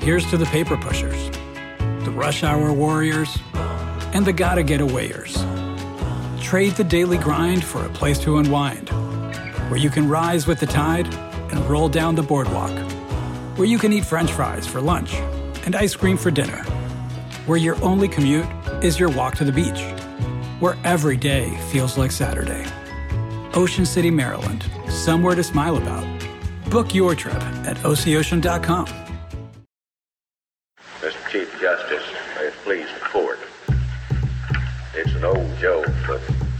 here's to the paper pushers, the rush hour warriors, and the gotta get awayers. Trade the daily grind for a place to unwind, where you can rise with the tide and roll down the boardwalk, where you can eat french fries for lunch and ice cream for dinner, where your only commute is your walk to the beach, where every day feels like Saturday. Ocean City, Maryland, somewhere to smile about. Book your trip at OCOcean.com.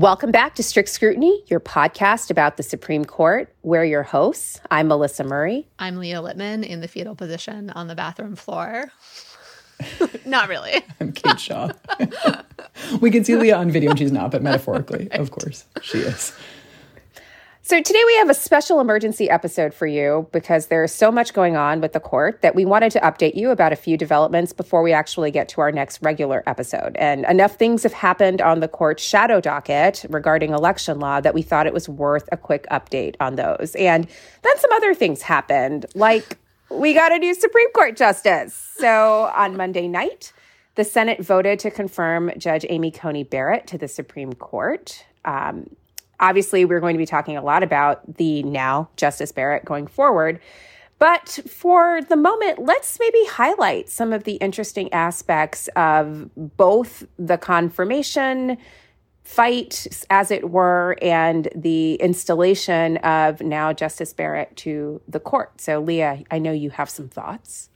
Welcome back to Strict Scrutiny, your podcast about the Supreme Court. We're your hosts. I'm Melissa Murray. I'm Leah Littman in the fetal position on the bathroom floor. not really. I'm Kate Shaw. we can see Leah on video and she's not, but metaphorically, right. of course, she is. So, today we have a special emergency episode for you because there's so much going on with the court that we wanted to update you about a few developments before we actually get to our next regular episode. And enough things have happened on the court's shadow docket regarding election law that we thought it was worth a quick update on those. And then some other things happened, like we got a new Supreme Court justice. So, on Monday night, the Senate voted to confirm Judge Amy Coney Barrett to the Supreme Court. Um, Obviously, we're going to be talking a lot about the now Justice Barrett going forward. But for the moment, let's maybe highlight some of the interesting aspects of both the confirmation fight, as it were, and the installation of now Justice Barrett to the court. So, Leah, I know you have some thoughts.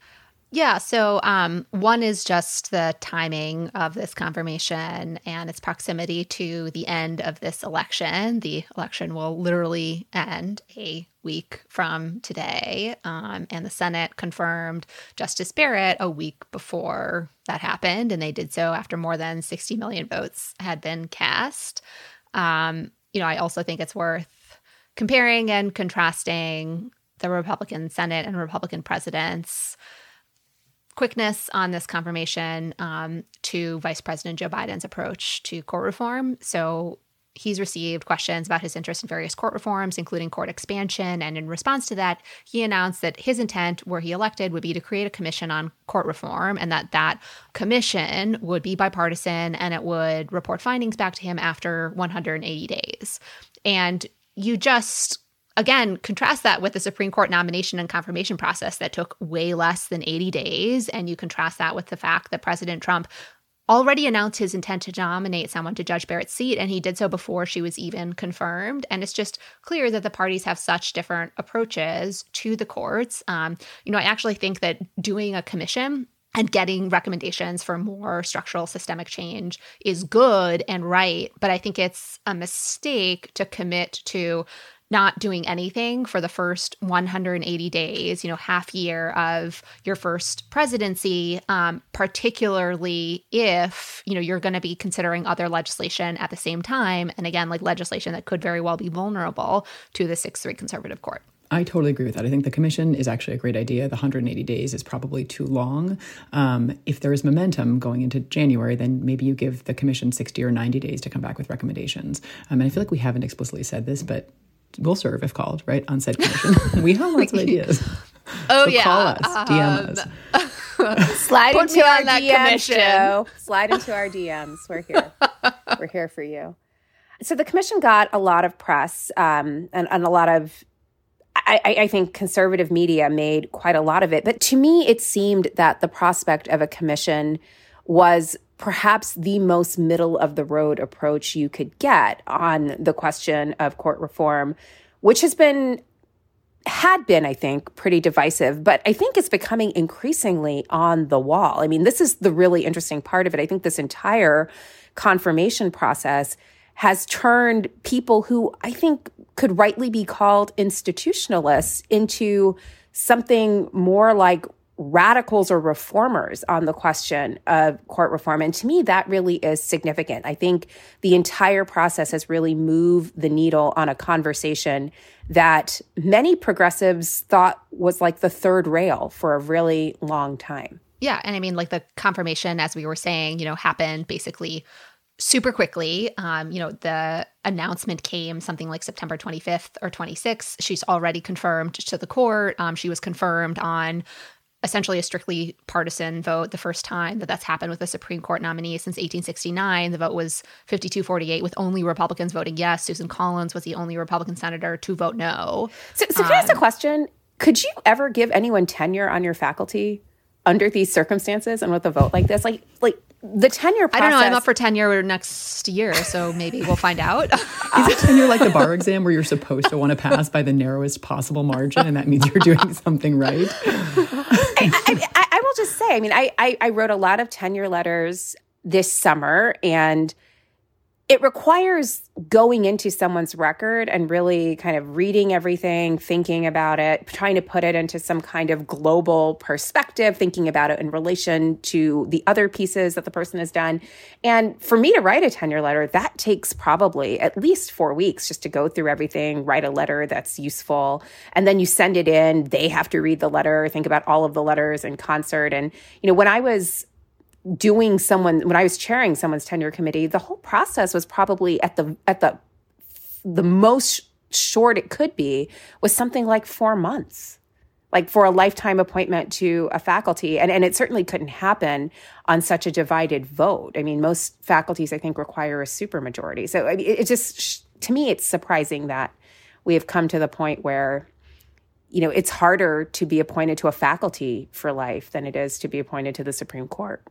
Yeah. So, um, one is just the timing of this confirmation and its proximity to the end of this election. The election will literally end a week from today. Um, and the Senate confirmed Justice Barrett a week before that happened. And they did so after more than 60 million votes had been cast. Um, you know, I also think it's worth comparing and contrasting the Republican Senate and Republican presidents quickness on this confirmation um, to Vice President Joe Biden's approach to court reform. So he's received questions about his interest in various court reforms, including court expansion. And in response to that, he announced that his intent, were he elected, would be to create a commission on court reform and that that commission would be bipartisan and it would report findings back to him after 180 days. And you just again, contrast that with the Supreme Court nomination and confirmation process that took way less than 80 days. And you contrast that with the fact that President Trump already announced his intent to nominate someone to Judge Barrett's seat, and he did so before she was even confirmed. And it's just clear that the parties have such different approaches to the courts. Um, you know, I actually think that doing a commission and getting recommendations for more structural systemic change is good and right. But I think it's a mistake to commit to not doing anything for the first 180 days, you know, half year of your first presidency, um, particularly if, you know, you're going to be considering other legislation at the same time. And again, like legislation that could very well be vulnerable to the 6 3 conservative court. I totally agree with that. I think the commission is actually a great idea. The 180 days is probably too long. Um, if there is momentum going into January, then maybe you give the commission 60 or 90 days to come back with recommendations. Um, and I feel like we haven't explicitly said this, but will serve if called, right? On said commission. we have lots of ideas. Oh so yeah. Call us, um, DM us. Slide into our DMs, Joe. Slide into our DMs. We're here. We're here for you. So the commission got a lot of press um, and, and a lot of I, I, think conservative media made quite a lot of it. But to me, it seemed that the prospect of a commission was perhaps the most middle of the road approach you could get on the question of court reform, which has been had been, I think, pretty divisive, but I think it's becoming increasingly on the wall. I mean, this is the really interesting part of it. I think this entire confirmation process has turned people who I think could rightly be called institutionalists into something more like radicals or reformers on the question of court reform. And to me, that really is significant. I think the entire process has really moved the needle on a conversation that many progressives thought was like the third rail for a really long time. Yeah. And I mean, like the confirmation, as we were saying, you know, happened basically super quickly. Um, you know, the announcement came something like September 25th or 26th. She's already confirmed to the court. Um, she was confirmed on essentially a strictly partisan vote the first time that that's happened with a Supreme Court nominee since 1869. The vote was 52 48, with only Republicans voting yes. Susan Collins was the only Republican senator to vote no. So, so here's um, a question Could you ever give anyone tenure on your faculty under these circumstances and with a vote like this? Like, like, the tenure process. I don't know. I'm up for tenure next year, so maybe we'll find out. Is it tenure like the bar exam where you're supposed to want to pass by the narrowest possible margin, and that means you're doing something right? I, I, will just say, I mean, I, I, I wrote a lot of tenure letters this summer, and it requires going into someone's record and really kind of reading everything, thinking about it, trying to put it into some kind of global perspective, thinking about it in relation to the other pieces that the person has done. And for me to write a tenure letter, that takes probably at least four weeks just to go through everything, write a letter that's useful. And then you send it in. They have to read the letter, think about all of the letters in concert. And, you know, when I was doing someone when I was chairing someone's tenure committee, the whole process was probably at the at the the most short it could be was something like four months. Like for a lifetime appointment to a faculty and, and it certainly couldn't happen on such a divided vote. I mean most faculties i think require a supermajority. So it, it just to me it's surprising that we have come to the point where you know it's harder to be appointed to a faculty for life than it is to be appointed to the supreme court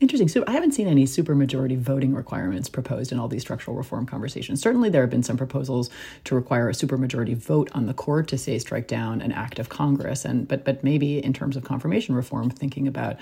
Interesting. So I haven't seen any supermajority voting requirements proposed in all these structural reform conversations. Certainly, there have been some proposals to require a supermajority vote on the court to say strike down an act of Congress, and but but maybe in terms of confirmation reform, thinking about.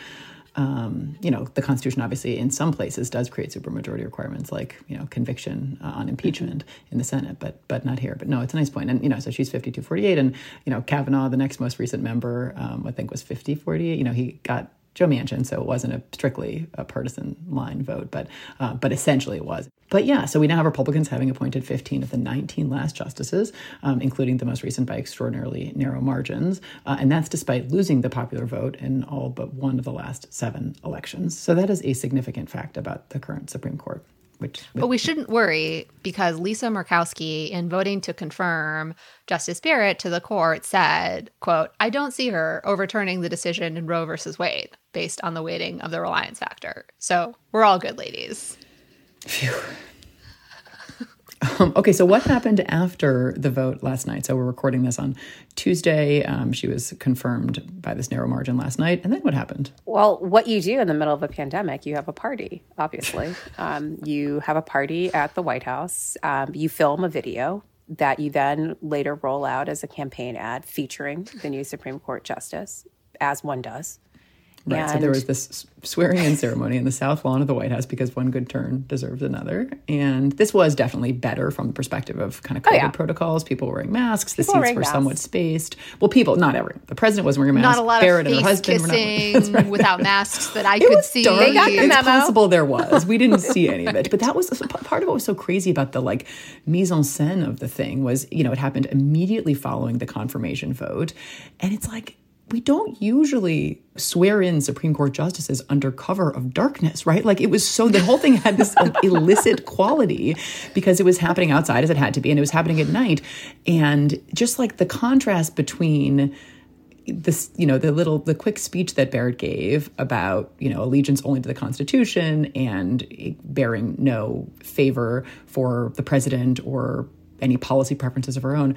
Um, you know, the Constitution obviously in some places does create supermajority requirements, like you know, conviction uh, on impeachment mm-hmm. in the Senate, but but not here. But no, it's a nice point. And you know, so she's fifty two forty eight, and you know, Kavanaugh, the next most recent member, um, I think was fifty forty eight. You know, he got Joe Manchin, so it wasn't a strictly a partisan line vote, but uh, but essentially it was. But yeah, so we now have Republicans having appointed 15 of the 19 last justices, um, including the most recent by extraordinarily narrow margins, uh, and that's despite losing the popular vote in all but one of the last seven elections. So that is a significant fact about the current Supreme Court. Which, but we shouldn't worry because Lisa Murkowski, in voting to confirm Justice Barrett to the court, said, "quote I don't see her overturning the decision in Roe versus Wade based on the weighting of the reliance factor." So we're all good, ladies. Phew. Um, okay, so what happened after the vote last night? So we're recording this on Tuesday. Um, she was confirmed by this narrow margin last night. And then what happened? Well, what you do in the middle of a pandemic, you have a party, obviously. um, you have a party at the White House. Um, you film a video that you then later roll out as a campaign ad featuring the new Supreme Court justice, as one does. Right. And so there was this swearing in ceremony in the South Lawn of the White House because one good turn deserves another. And this was definitely better from the perspective of kind of COVID oh, yeah. protocols. People wearing masks. People the seats were masks. somewhat spaced. Well, people, not every. The president wasn't wearing a mask. Not a lot Barrett of face husband kissing not, right. without masks that I it could see. Dark. It's possible there was. We didn't see any of it. But that was part of what was so crazy about the like mise en scène of the thing was, you know, it happened immediately following the confirmation vote. And it's like, we don't usually swear in Supreme Court justices under cover of darkness, right? Like it was so the whole thing had this like, illicit quality because it was happening outside as it had to be, and it was happening at night. And just like the contrast between this, you know, the little, the quick speech that Barrett gave about, you know, allegiance only to the Constitution and bearing no favor for the president or any policy preferences of her own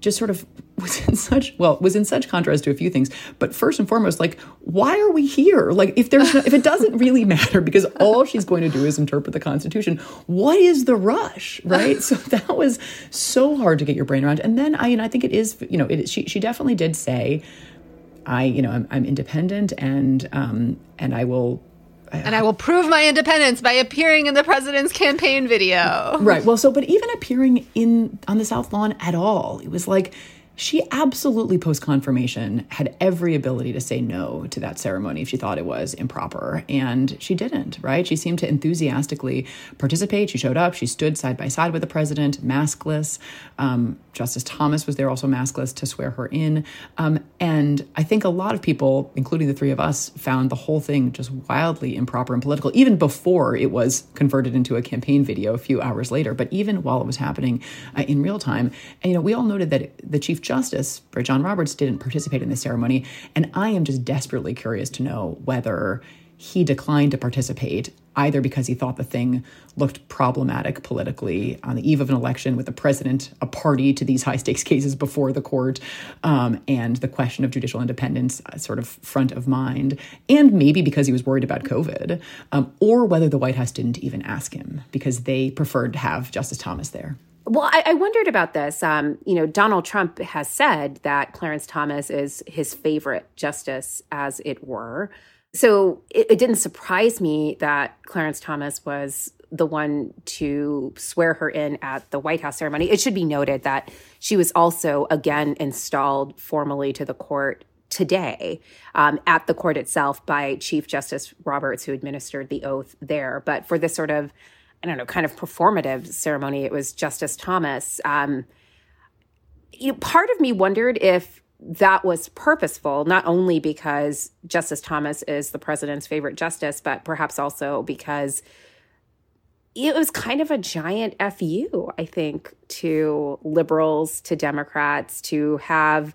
just sort of was in such well was in such contrast to a few things. But first and foremost like why are we here? Like if there's no, if it doesn't really matter because all she's going to do is interpret the constitution what is the rush right? So that was so hard to get your brain around. And then i and i think it is you know it, she she definitely did say i you know i'm, I'm independent and um and i will and I will prove my independence by appearing in the president's campaign video. Right. Well, so but even appearing in on the South Lawn at all, it was like she absolutely post confirmation had every ability to say no to that ceremony if she thought it was improper and she didn't right? She seemed to enthusiastically participate. She showed up. She stood side by side with the president maskless. Um, justice thomas was there also maskless to swear her in. Um, and i think a lot of people including the three of us found the whole thing just wildly improper and political even before it was converted into a campaign video a few hours later. But even while it was happening uh, in real time and you know we all noted that the chief Justice, John Roberts, didn't participate in the ceremony. And I am just desperately curious to know whether he declined to participate, either because he thought the thing looked problematic politically on the eve of an election with the president a party to these high stakes cases before the court, um, and the question of judicial independence uh, sort of front of mind, and maybe because he was worried about COVID, um, or whether the White House didn't even ask him because they preferred to have Justice Thomas there. Well, I, I, wondered about this. Um, you know, Donald Trump has said that Clarence Thomas is his favorite justice, as it were. So it, it didn't surprise me that Clarence Thomas was the one to swear her in at the White House ceremony. It should be noted that she was also again installed formally to the court today um, at the court itself by Chief Justice Roberts, who administered the oath there. But for this sort of I don't know, kind of performative ceremony. It was Justice Thomas. Um, you know, part of me wondered if that was purposeful, not only because Justice Thomas is the president's favorite justice, but perhaps also because it was kind of a giant fu, I think, to liberals, to Democrats, to have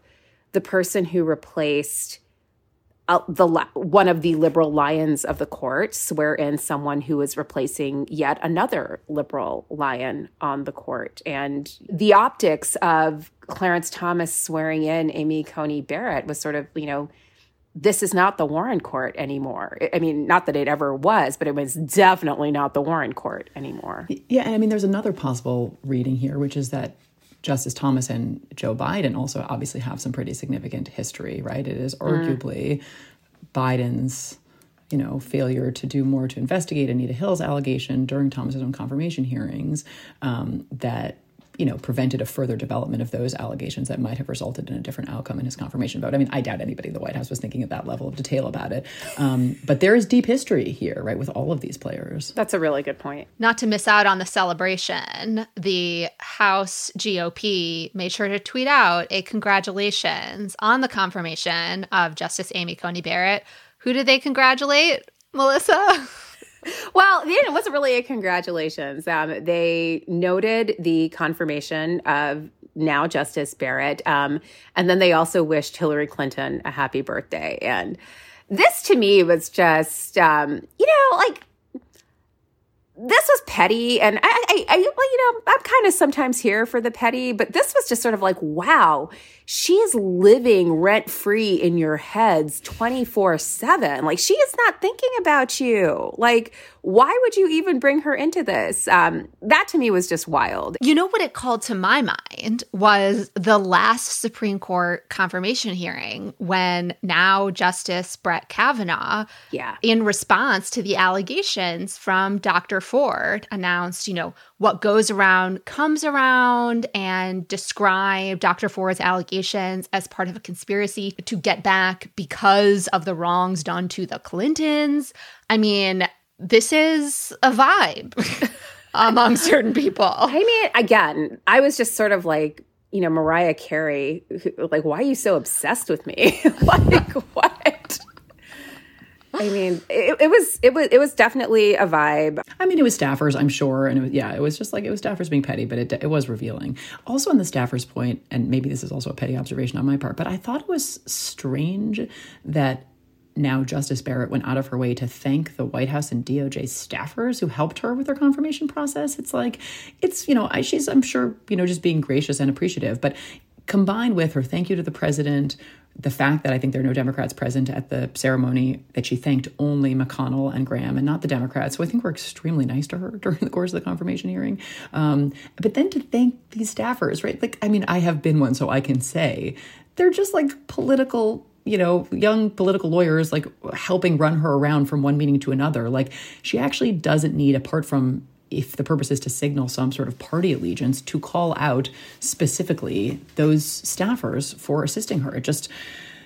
the person who replaced uh, the one of the liberal lions of the court swear in someone who is replacing yet another liberal lion on the court. And the optics of clarence thomas swearing in amy coney barrett was sort of you know this is not the warren court anymore. I mean not that it ever was but it was definitely not the warren court anymore. Yeah and i mean there's another possible reading here which is that Justice Thomas and Joe Biden also obviously have some pretty significant history, right? It is arguably mm. Biden's you know, failure to do more to investigate Anita Hill's allegation during Thomas's own confirmation hearings um, that you know, prevented a further development of those allegations that might have resulted in a different outcome in his confirmation vote. I mean, I doubt anybody in the White House was thinking at that level of detail about it. Um, but there is deep history here, right, with all of these players. That's a really good point. Not to miss out on the celebration, the House GOP made sure to tweet out a congratulations on the confirmation of Justice Amy Coney Barrett. Who did they congratulate, Melissa? well, it wasn't really a congratulations. Um, they noted the confirmation of now Justice Barrett, um, and then they also wished Hillary Clinton a happy birthday. And this to me was just, um, you know, like this was petty and I, I, I, well, you know, I'm kind of sometimes here for the petty, but this was just sort of like, wow, she is living rent free in your heads 24 seven. Like she is not thinking about you. Like, why would you even bring her into this? Um, that to me was just wild. You know what it called to my mind was the last Supreme Court confirmation hearing when now Justice Brett Kavanaugh, yeah, in response to the allegations from Dr. Ford, announced, you know, what goes around comes around and described Dr. Ford's allegations as part of a conspiracy to get back because of the wrongs done to the Clintons. I mean, this is a vibe among certain people. I mean, again, I was just sort of like, you know, Mariah Carey, like, why are you so obsessed with me? like, what? I mean, it, it, was it was it was definitely a vibe. I mean, it was staffers, I'm sure, and it was, yeah, it was just like it was staffers being petty, but it it was revealing. Also, on the staffers' point, and maybe this is also a petty observation on my part, but I thought it was strange that now Justice Barrett went out of her way to thank the White House and DOJ staffers who helped her with her confirmation process. It's like, it's, you know, I, she's, I'm sure, you know, just being gracious and appreciative. But combined with her thank you to the president, the fact that I think there are no Democrats present at the ceremony, that she thanked only McConnell and Graham and not the Democrats. So I think we're extremely nice to her during the course of the confirmation hearing. Um, but then to thank these staffers, right? Like, I mean, I have been one, so I can say they're just like political you know, young political lawyers like helping run her around from one meeting to another. Like she actually doesn't need, apart from if the purpose is to signal some sort of party allegiance, to call out specifically those staffers for assisting her. It just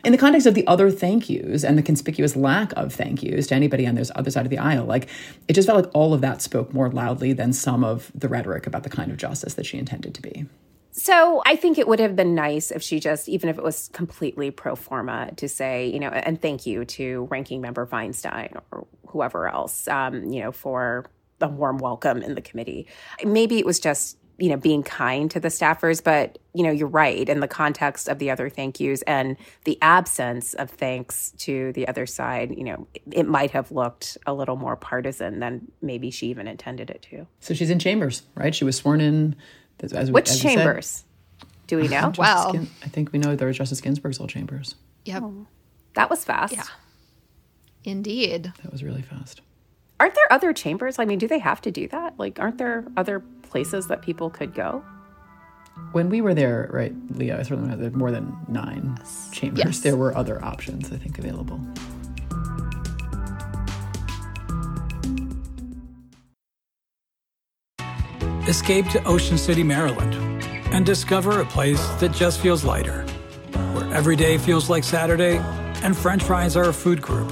in the context of the other thank yous and the conspicuous lack of thank yous to anybody on this other side of the aisle, like it just felt like all of that spoke more loudly than some of the rhetoric about the kind of justice that she intended to be. So I think it would have been nice if she just, even if it was completely pro forma, to say, you know, and thank you to Ranking Member Feinstein or whoever else, um, you know, for a warm welcome in the committee. Maybe it was just you know being kind to the staffers but you know you're right in the context of the other thank yous and the absence of thanks to the other side you know it might have looked a little more partisan than maybe she even intended it to. So she's in chambers right? She was sworn in as, which as chambers? Do we know? Well Gin- i think we know there was justice ginsburg's old chambers. Yep. Oh, that was fast. Yeah. Indeed. That was really fast aren't there other chambers i mean do they have to do that like aren't there other places that people could go? When we were there, right, Leah, I certainly had more than nine chambers. Yes. There were other options, I think, available. Escape to Ocean City, Maryland, and discover a place that just feels lighter, where every day feels like Saturday and French fries are a food group,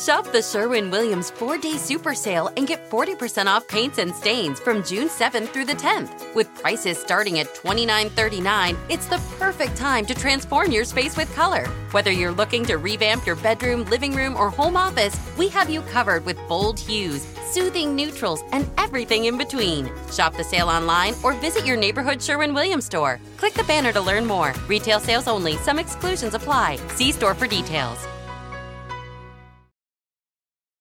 Shop the Sherwin Williams four day super sale and get 40% off paints and stains from June 7th through the 10th. With prices starting at $29.39, it's the perfect time to transform your space with color. Whether you're looking to revamp your bedroom, living room, or home office, we have you covered with bold hues, soothing neutrals, and everything in between. Shop the sale online or visit your neighborhood Sherwin Williams store. Click the banner to learn more. Retail sales only, some exclusions apply. See store for details.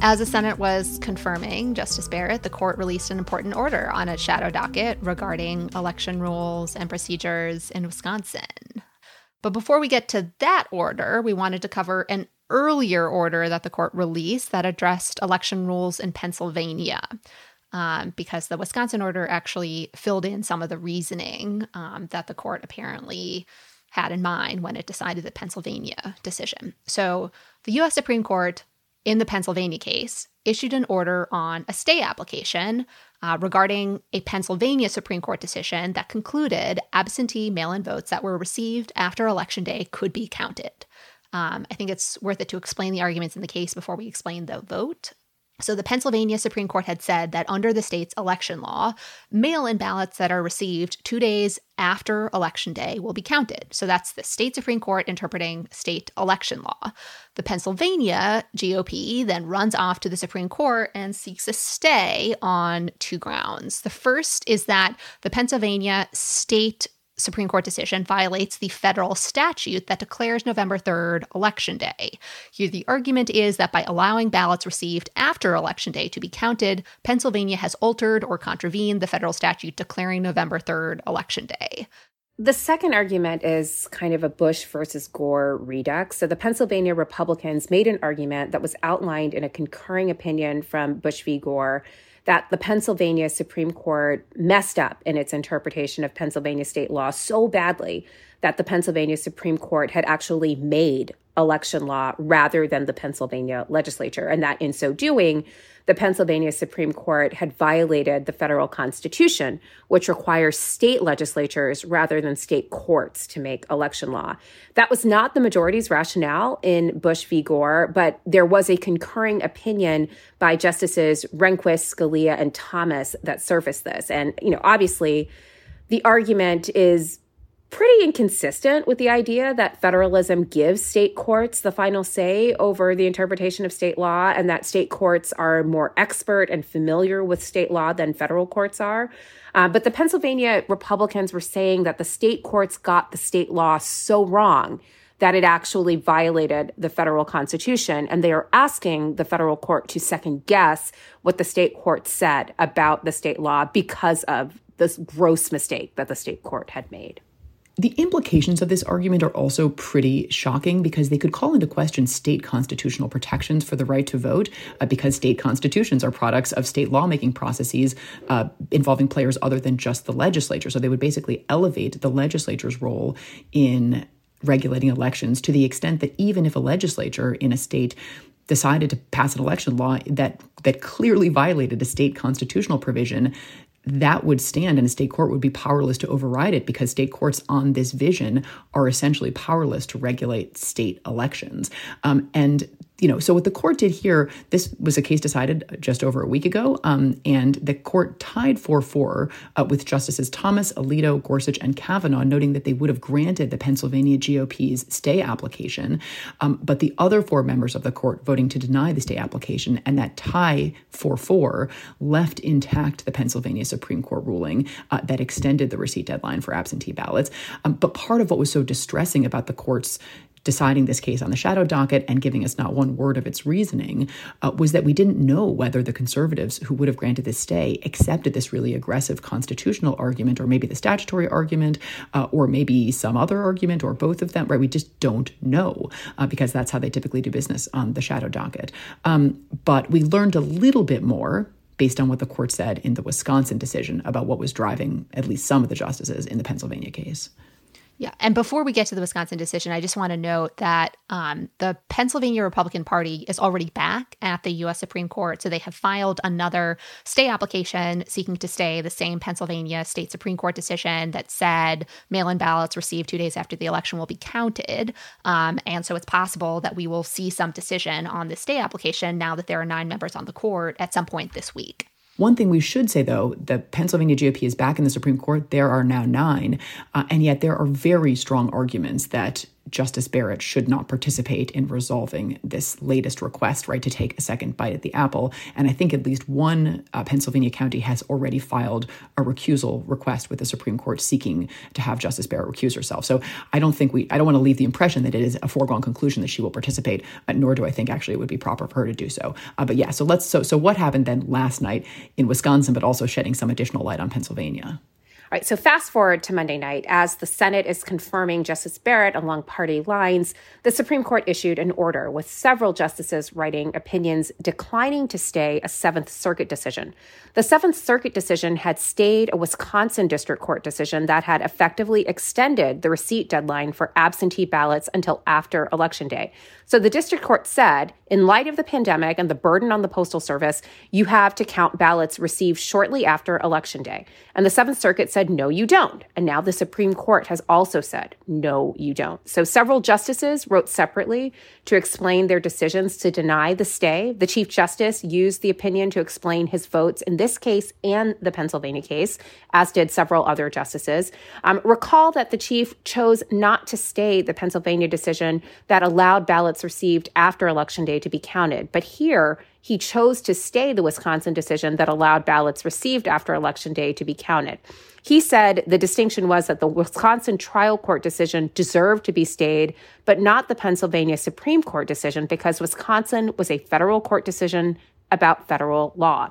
As the Senate was confirming Justice Barrett, the court released an important order on a shadow docket regarding election rules and procedures in Wisconsin. But before we get to that order, we wanted to cover an earlier order that the court released that addressed election rules in Pennsylvania. Um, because the Wisconsin order actually filled in some of the reasoning um, that the court apparently had in mind when it decided the Pennsylvania decision. So the US Supreme Court in the Pennsylvania case, issued an order on a stay application uh, regarding a Pennsylvania Supreme Court decision that concluded absentee mail in votes that were received after Election Day could be counted. Um, I think it's worth it to explain the arguments in the case before we explain the vote. So, the Pennsylvania Supreme Court had said that under the state's election law, mail in ballots that are received two days after Election Day will be counted. So, that's the state Supreme Court interpreting state election law. The Pennsylvania GOP then runs off to the Supreme Court and seeks a stay on two grounds. The first is that the Pennsylvania state Supreme Court decision violates the federal statute that declares November 3rd Election Day. Here, the argument is that by allowing ballots received after Election Day to be counted, Pennsylvania has altered or contravened the federal statute declaring November 3rd Election Day. The second argument is kind of a Bush versus Gore redux. So the Pennsylvania Republicans made an argument that was outlined in a concurring opinion from Bush v. Gore that the Pennsylvania Supreme Court messed up in its interpretation of Pennsylvania state law so badly that the Pennsylvania Supreme Court had actually made election law rather than the Pennsylvania legislature, and that in so doing, the Pennsylvania Supreme Court had violated the federal constitution, which requires state legislatures rather than state courts to make election law. That was not the majority's rationale in Bush v. Gore, but there was a concurring opinion by Justices Rehnquist, Scalia, and Thomas that surfaced this. And, you know, obviously, the argument is pretty inconsistent with the idea that federalism gives state courts the final say over the interpretation of state law and that state courts are more expert and familiar with state law than federal courts are. Uh, but the Pennsylvania Republicans were saying that the state courts got the state law so wrong that it actually violated the federal constitution. And they are asking the federal court to second guess what the state court said about the state law because of this gross mistake that the state court had made. The implications of this argument are also pretty shocking because they could call into question state constitutional protections for the right to vote uh, because state constitutions are products of state lawmaking processes uh, involving players other than just the legislature. So they would basically elevate the legislature's role in regulating elections to the extent that even if a legislature in a state decided to pass an election law that that clearly violated a state constitutional provision that would stand and a state court would be powerless to override it because state courts on this vision are essentially powerless to regulate state elections. Um, and you know, so what the court did here, this was a case decided just over a week ago, um, and the court tied 4 4 uh, with Justices Thomas, Alito, Gorsuch, and Kavanaugh, noting that they would have granted the Pennsylvania GOP's stay application. Um, but the other four members of the court voting to deny the stay application, and that tie 4 4 left intact the Pennsylvania Supreme Court ruling uh, that extended the receipt deadline for absentee ballots. Um, but part of what was so distressing about the court's deciding this case on the shadow docket and giving us not one word of its reasoning uh, was that we didn't know whether the conservatives who would have granted this stay accepted this really aggressive constitutional argument or maybe the statutory argument uh, or maybe some other argument or both of them right we just don't know uh, because that's how they typically do business on the shadow docket um, but we learned a little bit more based on what the court said in the Wisconsin decision about what was driving at least some of the justices in the Pennsylvania case. Yeah. And before we get to the Wisconsin decision, I just want to note that um, the Pennsylvania Republican Party is already back at the U.S. Supreme Court. So they have filed another stay application seeking to stay the same Pennsylvania State Supreme Court decision that said mail in ballots received two days after the election will be counted. Um, and so it's possible that we will see some decision on the stay application now that there are nine members on the court at some point this week. One thing we should say, though, the Pennsylvania GOP is back in the Supreme Court. There are now nine, uh, and yet there are very strong arguments that Justice Barrett should not participate in resolving this latest request, right, to take a second bite at the apple. And I think at least one uh, Pennsylvania county has already filed a recusal request with the Supreme Court seeking to have Justice Barrett recuse herself. So I don't think we, I don't want to leave the impression that it is a foregone conclusion that she will participate, uh, nor do I think actually it would be proper for her to do so. Uh, but yeah, so let's, so, so what happened then last night in Wisconsin, but also shedding some additional light on Pennsylvania? All right, so fast forward to Monday night. As the Senate is confirming Justice Barrett along party lines, the Supreme Court issued an order with several justices writing opinions declining to stay a Seventh Circuit decision. The Seventh Circuit decision had stayed a Wisconsin District Court decision that had effectively extended the receipt deadline for absentee ballots until after Election Day. So the district court said, in light of the pandemic and the burden on the Postal Service, you have to count ballots received shortly after Election Day. And the Seventh Circuit said, no, you don't. And now the Supreme Court has also said, no, you don't. So several justices wrote separately to explain their decisions to deny the stay. The Chief Justice used the opinion to explain his votes in this case and the Pennsylvania case, as did several other justices. Um, recall that the Chief chose not to stay the Pennsylvania decision that allowed ballots received after Election Day to be counted. But here, he chose to stay the Wisconsin decision that allowed ballots received after Election Day to be counted. He said the distinction was that the Wisconsin trial court decision deserved to be stayed, but not the Pennsylvania Supreme Court decision because Wisconsin was a federal court decision about federal law.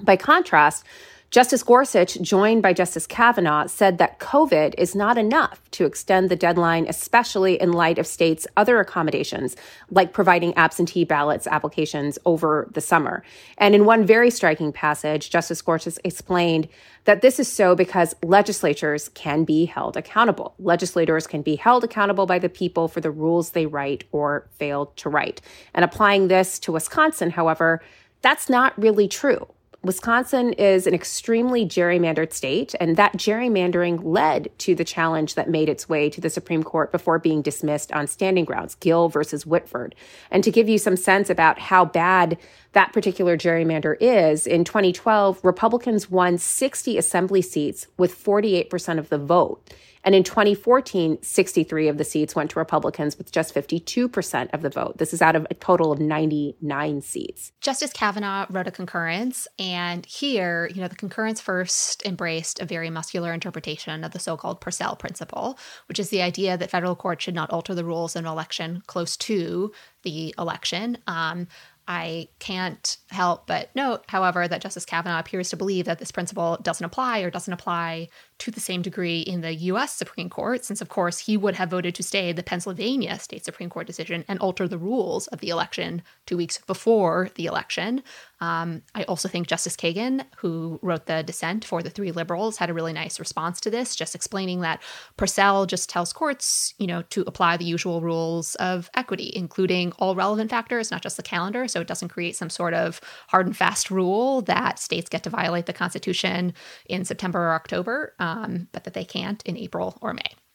By contrast, Justice Gorsuch, joined by Justice Kavanaugh, said that COVID is not enough to extend the deadline, especially in light of states' other accommodations, like providing absentee ballots applications over the summer. And in one very striking passage, Justice Gorsuch explained that this is so because legislatures can be held accountable. Legislators can be held accountable by the people for the rules they write or fail to write. And applying this to Wisconsin, however, that's not really true. Wisconsin is an extremely gerrymandered state, and that gerrymandering led to the challenge that made its way to the Supreme Court before being dismissed on standing grounds, Gill versus Whitford. And to give you some sense about how bad that particular gerrymander is, in 2012, Republicans won 60 assembly seats with 48% of the vote. And in 2014, 63 of the seats went to Republicans with just 52% of the vote. This is out of a total of 99 seats. Justice Kavanaugh wrote a concurrence, and here, you know, the concurrence first embraced a very muscular interpretation of the so called Purcell principle, which is the idea that federal courts should not alter the rules in an election close to the election. Um, I can't help but note, however, that Justice Kavanaugh appears to believe that this principle doesn't apply or doesn't apply to the same degree in the US Supreme Court, since, of course, he would have voted to stay the Pennsylvania State Supreme Court decision and alter the rules of the election two weeks before the election. Um, I also think Justice Kagan, who wrote the dissent for the three liberals, had a really nice response to this, just explaining that Purcell just tells courts, you know, to apply the usual rules of equity, including all relevant factors, not just the calendar. So it doesn't create some sort of hard and fast rule that states get to violate the Constitution in September or October um, but that they can't in April or May.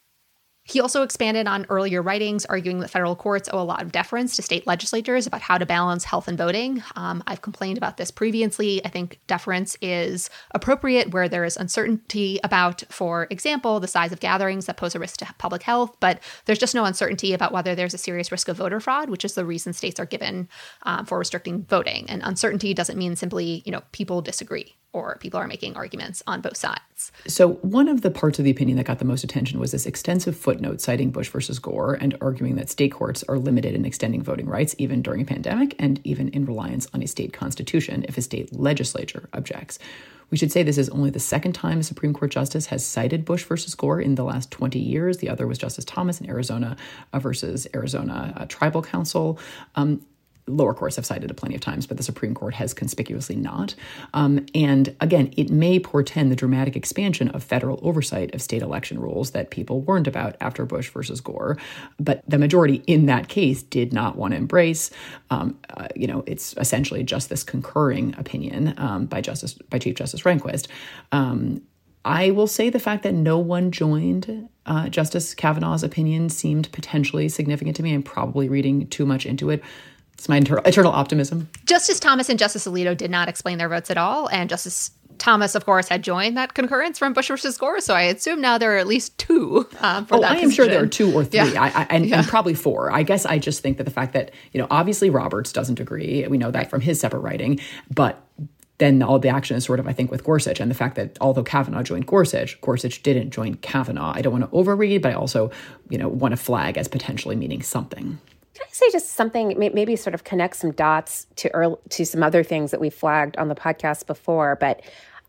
He also expanded on earlier writings, arguing that federal courts owe a lot of deference to state legislatures about how to balance health and voting. Um, I've complained about this previously. I think deference is appropriate where there is uncertainty about, for example, the size of gatherings that pose a risk to public health, but there's just no uncertainty about whether there's a serious risk of voter fraud, which is the reason states are given um, for restricting voting. And uncertainty doesn't mean simply, you know, people disagree or people are making arguments on both sides. So, one of the parts of the opinion that got the most attention was this extensive footnote citing Bush versus Gore and arguing that state courts are limited in extending voting rights even during a pandemic and even in reliance on a state constitution if a state legislature objects. We should say this is only the second time a Supreme Court justice has cited Bush versus Gore in the last 20 years. The other was Justice Thomas in Arizona versus Arizona Tribal Council. Um, lower courts have cited it plenty of times, but the Supreme Court has conspicuously not. Um, and again, it may portend the dramatic expansion of federal oversight of state election rules that people warned about after Bush versus Gore. But the majority in that case did not want to embrace. Um, uh, you know, it's essentially just this concurring opinion um, by Justice by Chief Justice Rehnquist. Um, I will say the fact that no one joined uh, Justice Kavanaugh's opinion seemed potentially significant to me. I'm probably reading too much into it. It's my eternal, eternal optimism. Justice Thomas and Justice Alito did not explain their votes at all, and Justice Thomas, of course, had joined that concurrence from Bush versus Gore, so I assume now there are at least two um, for oh. I am position. sure there are two or three, Yeah. I, I, and, Yeah. and probably four. I guess I just think that the fact that you know, obviously Roberts doesn't agree. We know that from his separate writing, but then all the action is sort of, I think, with Gorsuch and the fact that although Kavanaugh joined Gorsuch, Gorsuch didn't join Kavanaugh. I don't want to overread, but I also, you know, want to flag as potentially meaning something. Can I say just something, maybe sort of connect some dots to earl to some other things that we flagged on the podcast before? But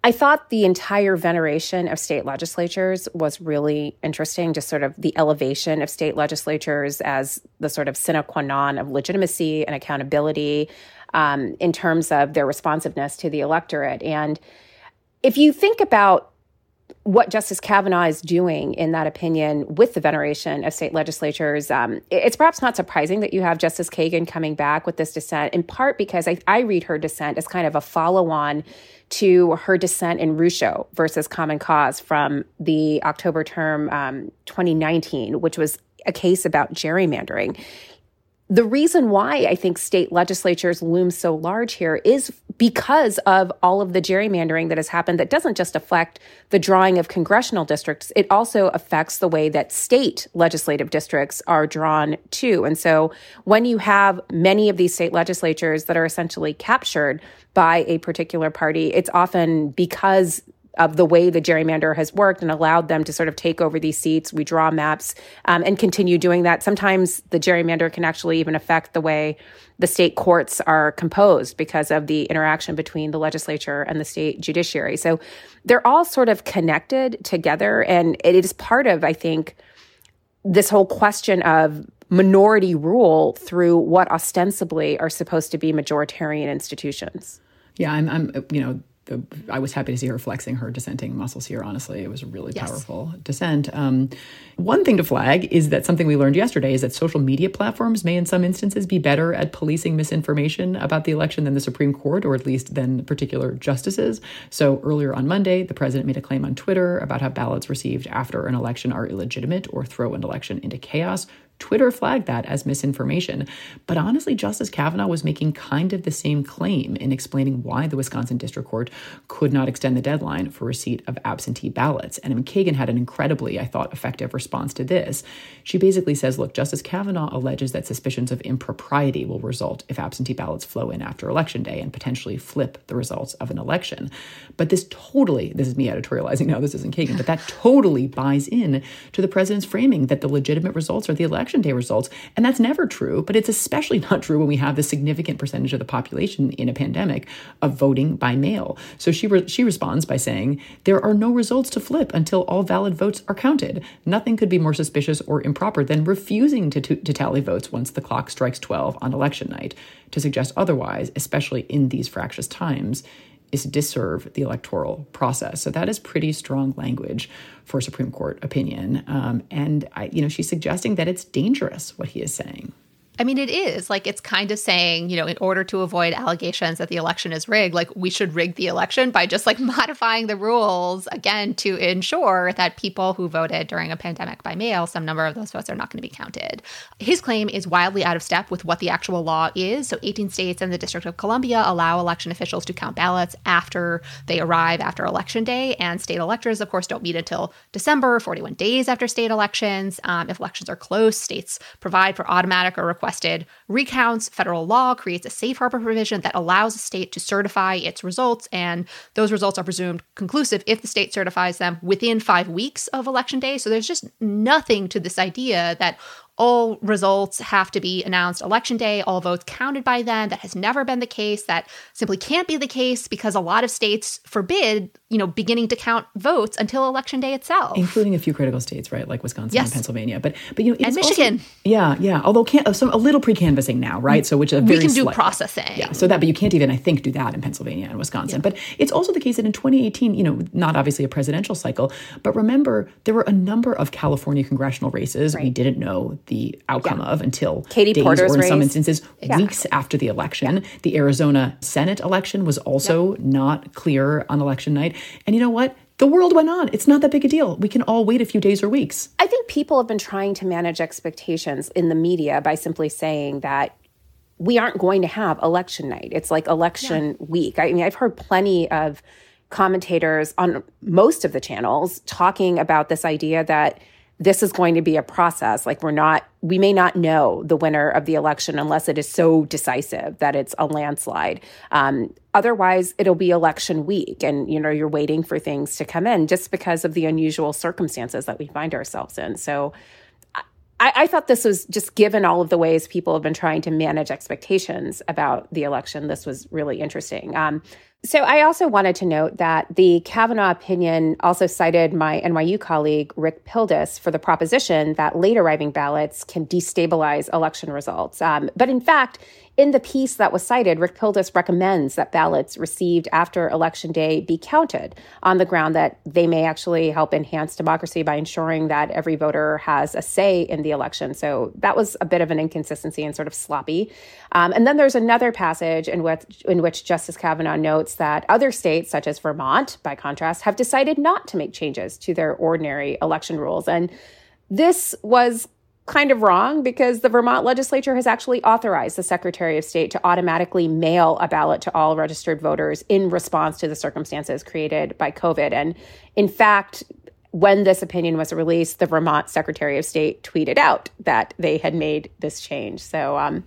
I thought the entire veneration of state legislatures was really interesting, just sort of the elevation of state legislatures as the sort of sine qua non of legitimacy and accountability um, in terms of their responsiveness to the electorate. And if you think about what Justice Kavanaugh is doing in that opinion with the veneration of state legislatures, um, it's perhaps not surprising that you have Justice Kagan coming back with this dissent, in part because I, I read her dissent as kind of a follow on to her dissent in Rucho versus Common Cause from the October term um, 2019, which was a case about gerrymandering the reason why I think state legislatures loom so large here is because of all of the gerrymandering that has happened that doesn't just affect the drawing of congressional districts, it also affects the way that state legislative districts are drawn too. And so when you have many of these state legislatures that are essentially captured by a particular party, it's often because of the way the gerrymander has worked and allowed them to sort of take over these seats. We draw maps um, and continue doing that. Sometimes the gerrymander can actually even affect the way the state courts are composed because of the interaction between the legislature and the state judiciary. So they're all sort of connected together. And it is part of, I think, this whole question of minority rule through what ostensibly are supposed to be majoritarian institutions. Yeah, I'm, I'm you know, the, I was happy to see her flexing her dissenting muscles here. Honestly, it was a really yes. powerful dissent. Um, one thing to flag is that something we learned yesterday is that social media platforms may, in some instances, be better at policing misinformation about the election than the Supreme Court, or at least than particular justices. So earlier on Monday, the president made a claim on Twitter about how ballots received after an election are illegitimate or throw an election into chaos. Twitter flagged that as misinformation. But honestly, Justice Kavanaugh was making kind of the same claim in explaining why the Wisconsin District Court could not extend the deadline for receipt of absentee ballots. And Kagan had an incredibly, I thought, effective response to this. She basically says, look, Justice Kavanaugh alleges that suspicions of impropriety will result if absentee ballots flow in after Election Day and potentially flip the results of an election. But this totally, this is me editorializing now, this isn't Kagan, but that totally buys in to the president's framing that the legitimate results are the election election day results. And that's never true, but it's especially not true when we have the significant percentage of the population in a pandemic of voting by mail. So she re- she responds by saying, "There are no results to flip until all valid votes are counted. Nothing could be more suspicious or improper than refusing to, to, to tally votes once the clock strikes 12 on election night. To suggest otherwise, especially in these fractious times, is disserve the electoral process. So that is pretty strong language for Supreme Court opinion. Um, and I, you know, she's suggesting that it's dangerous what he is saying. I mean, it is like it's kind of saying, you know, in order to avoid allegations that the election is rigged, like we should rig the election by just like modifying the rules again to ensure that people who voted during a pandemic by mail, some number of those votes are not going to be counted. His claim is wildly out of step with what the actual law is. So, 18 states and the District of Columbia allow election officials to count ballots after they arrive after election day. And state electors, of course, don't meet until December, 41 days after state elections. Um, if elections are close, states provide for automatic or requested recounts. Federal law creates a safe harbor provision that allows a state to certify its results, and those results are presumed conclusive if the state certifies them within five weeks of election day. So there's just nothing to this idea that all results have to be announced election day, all votes counted by then. That has never been the case. That simply can't be the case because a lot of states forbid, you know, beginning to count votes until election day itself, including a few critical states, right, like Wisconsin yes. and Pennsylvania. But but you know, and Michigan, also, yeah, yeah. Although can, some a little pre-canvassing now, right? So which a very we can do slight, processing, yeah. So that, but you can't even, I think, do that in Pennsylvania and Wisconsin. Yeah. But it's also the case that in 2018, you know, not obviously a presidential cycle, but remember there were a number of California congressional races right. we didn't know the outcome yeah. of until Katie days Porter's or in race. some instances yeah. weeks after the election. The Arizona Senate election was also not clear on election night. And you know what? the world went on. It's not that big a deal. We can all wait a few days or weeks. I think people have been trying to manage expectations in the media by simply saying that we aren't going to have election night. It's like election yeah. week. I mean, I've heard plenty of commentators on most of the channels talking about this idea that this is going to be a process. Like we're not, we may not know the winner of the election unless it is so decisive that it's a landslide. Um, otherwise, it'll be election week, and you know you're waiting for things to come in just because of the unusual circumstances that we find ourselves in. So. I, I thought this was just given all of the ways people have been trying to manage expectations about the election. This was really interesting. Um, so I also wanted to note that the Kavanaugh opinion also cited my NYU colleague Rick Pildes for the proposition that late arriving ballots can destabilize election results. Um, but in fact, in the piece that was cited, Rick Pildes recommends that ballots received after Election Day be counted on the ground that they may actually help enhance democracy by ensuring that every voter has a say in the election. So that was a bit of an inconsistency and sort of sloppy. Um, and then there's another passage in which, in which Justice Kavanaugh notes that other states, such as Vermont, by contrast, have decided not to make changes to their ordinary election rules. And this was kind of wrong because the Vermont legislature has actually authorized the Secretary of State to automatically mail a ballot to all registered voters in response to the circumstances created by COVID. And in fact, when this opinion was released, the Vermont Secretary of State tweeted out that they had made this change. So um,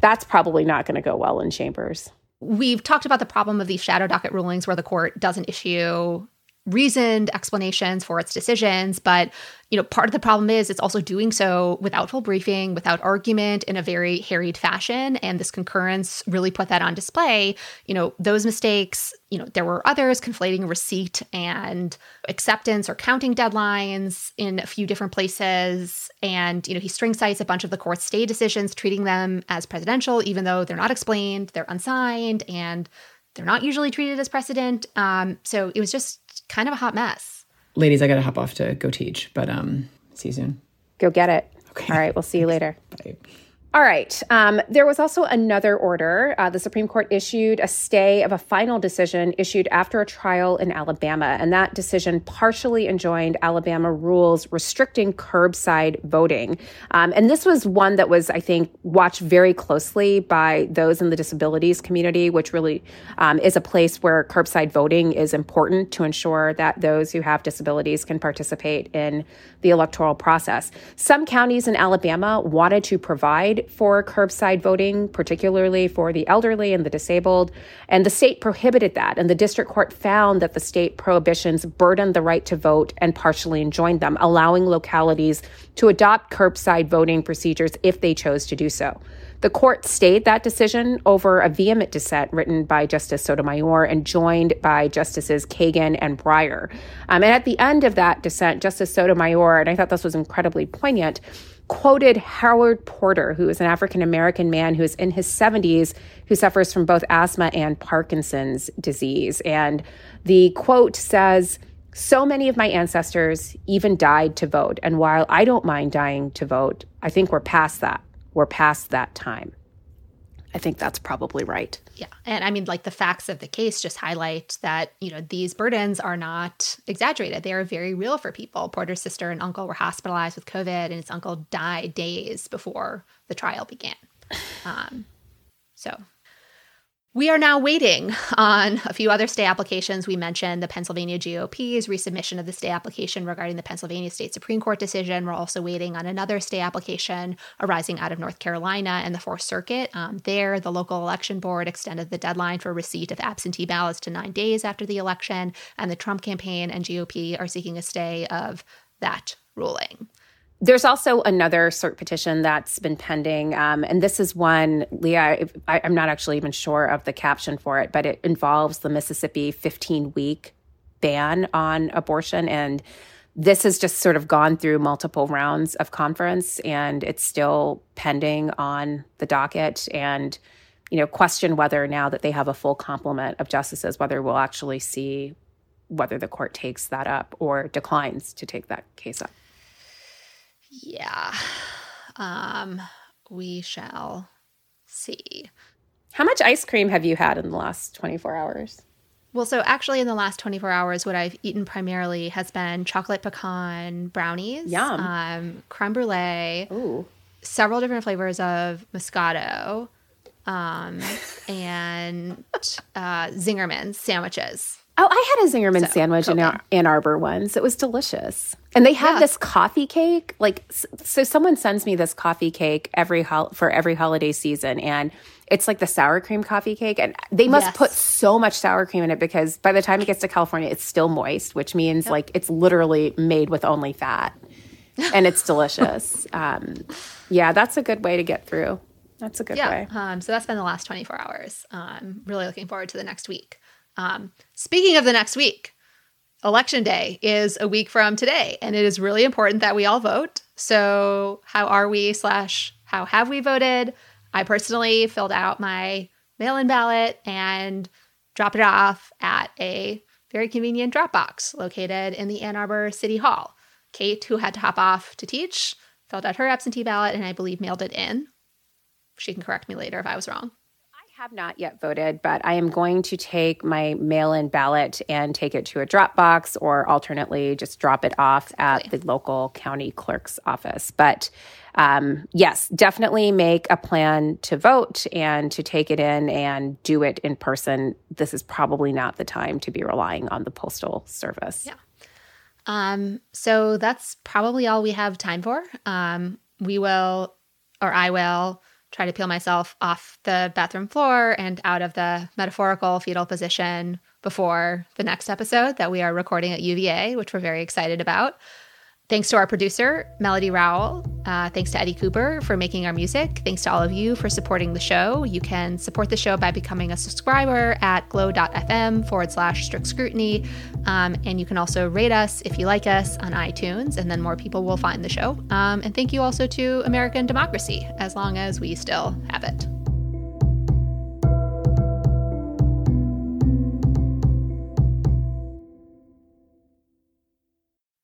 that's probably not going to go well in chambers we've talked about the problem of these shadow docket rulings where the court doesn't issue reasoned explanations for its decisions but you know part of the problem is it's also doing so without full briefing without argument in a very harried fashion and this concurrence really put that on display. You know those mistakes you know there were others conflating receipt and acceptance or counting deadlines in a few different places and you know he string cites a bunch of the court's stay decisions treating them as precedential even though they're not explained they're unsigned and they're not usually treated as precedent. Um, so it was just kind of a hot mess. Ladies, I got to hop off to go teach, but um, see you soon. Go get it. Okay. All right, we'll see you later. Bye. All right. Um, there was also another order. Uh, the Supreme Court issued a stay of a final decision issued after a trial in Alabama, and that decision partially enjoined Alabama rules restricting curbside voting. Um, and this was one that was, I think, watched very closely by those in the disabilities community, which really um, is a place where curbside voting is important to ensure that those who have disabilities can participate in the electoral process. Some counties in Alabama wanted to provide for curbside voting, particularly for the elderly and the disabled. And the state prohibited that. And the district court found that the state prohibitions burdened the right to vote and partially enjoined them, allowing localities to adopt curbside voting procedures if they chose to do so. The court stayed that decision over a vehement dissent written by Justice Sotomayor and joined by Justices Kagan and Breyer. Um, and at the end of that dissent, Justice Sotomayor, and I thought this was incredibly poignant, quoted Howard Porter, who is an African American man who is in his 70s, who suffers from both asthma and Parkinson's disease. And the quote says, so many of my ancestors even died to vote. And while I don't mind dying to vote, I think we're past that. We're past that time. I think that's probably right. Yeah. And I mean, like the facts of the case just highlight that, you know, these burdens are not exaggerated. They are very real for people. Porter's sister and uncle were hospitalized with COVID, and his uncle died days before the trial began. Um, so we are now waiting on a few other stay applications. We mentioned the Pennsylvania GOP's resubmission of the stay application regarding the Pennsylvania State Supreme Court decision. We're also waiting on another stay application arising out of North Carolina and the Fourth Circuit. Um, there, the local election board extended the deadline for receipt of absentee ballots to nine days after the election, and the Trump campaign and GOP are seeking a stay of that ruling. There's also another cert petition that's been pending. Um, and this is one, Leah, I, I'm not actually even sure of the caption for it, but it involves the Mississippi 15 week ban on abortion. And this has just sort of gone through multiple rounds of conference and it's still pending on the docket. And, you know, question whether now that they have a full complement of justices, whether we'll actually see whether the court takes that up or declines to take that case up. Yeah. Um, we shall see. How much ice cream have you had in the last 24 hours? Well, so actually, in the last 24 hours, what I've eaten primarily has been chocolate pecan brownies, Yum. Um, creme brulee, Ooh. several different flavors of Moscato, um, and uh, Zingerman's sandwiches. Oh, I had a Zingerman So, sandwich in. Ann Arbor once. It was delicious. And they have Yeah. this coffee cake. Like, so someone sends me this coffee cake every hol- for every holiday season, and it's like the sour cream coffee cake. And they must Yes. put so much sour cream in it because by the time it gets to California, it's still moist, which means like it's literally made with only fat, and it's delicious. um, yeah, that's a good way to get through. That's a good Yeah. way. Um, so that's been the last 24 hours. Um, really looking forward to the next week. Um, speaking of the next week, election day is a week from today, and it is really important that we all vote. So, how are we? Slash, how have we voted? I personally filled out my mail-in ballot and dropped it off at a very convenient drop box located in the Ann Arbor City Hall. Kate, who had to hop off to teach, filled out her absentee ballot and I believe mailed it in. She can correct me later if I was wrong. Have not yet voted, but I am going to take my mail in ballot and take it to a drop box or alternately just drop it off at the local county clerk's office. But um, yes, definitely make a plan to vote and to take it in and do it in person. This is probably not the time to be relying on the postal service. Yeah. Um, so that's probably all we have time for. Um, we will, or I will, try to peel myself off the bathroom floor and out of the metaphorical fetal position before the next episode that we are recording at UVA, which we're very excited about. Thanks to our producer, Melody Rowell. Uh, thanks to Eddie Cooper for making our music. Thanks to all of you for supporting the show. You can support the show by becoming a subscriber at glow.fm forward slash strict scrutiny. Um, and you can also rate us if you like us on iTunes, and then more people will find the show. Um, and thank you also to American Democracy, as long as we still have it.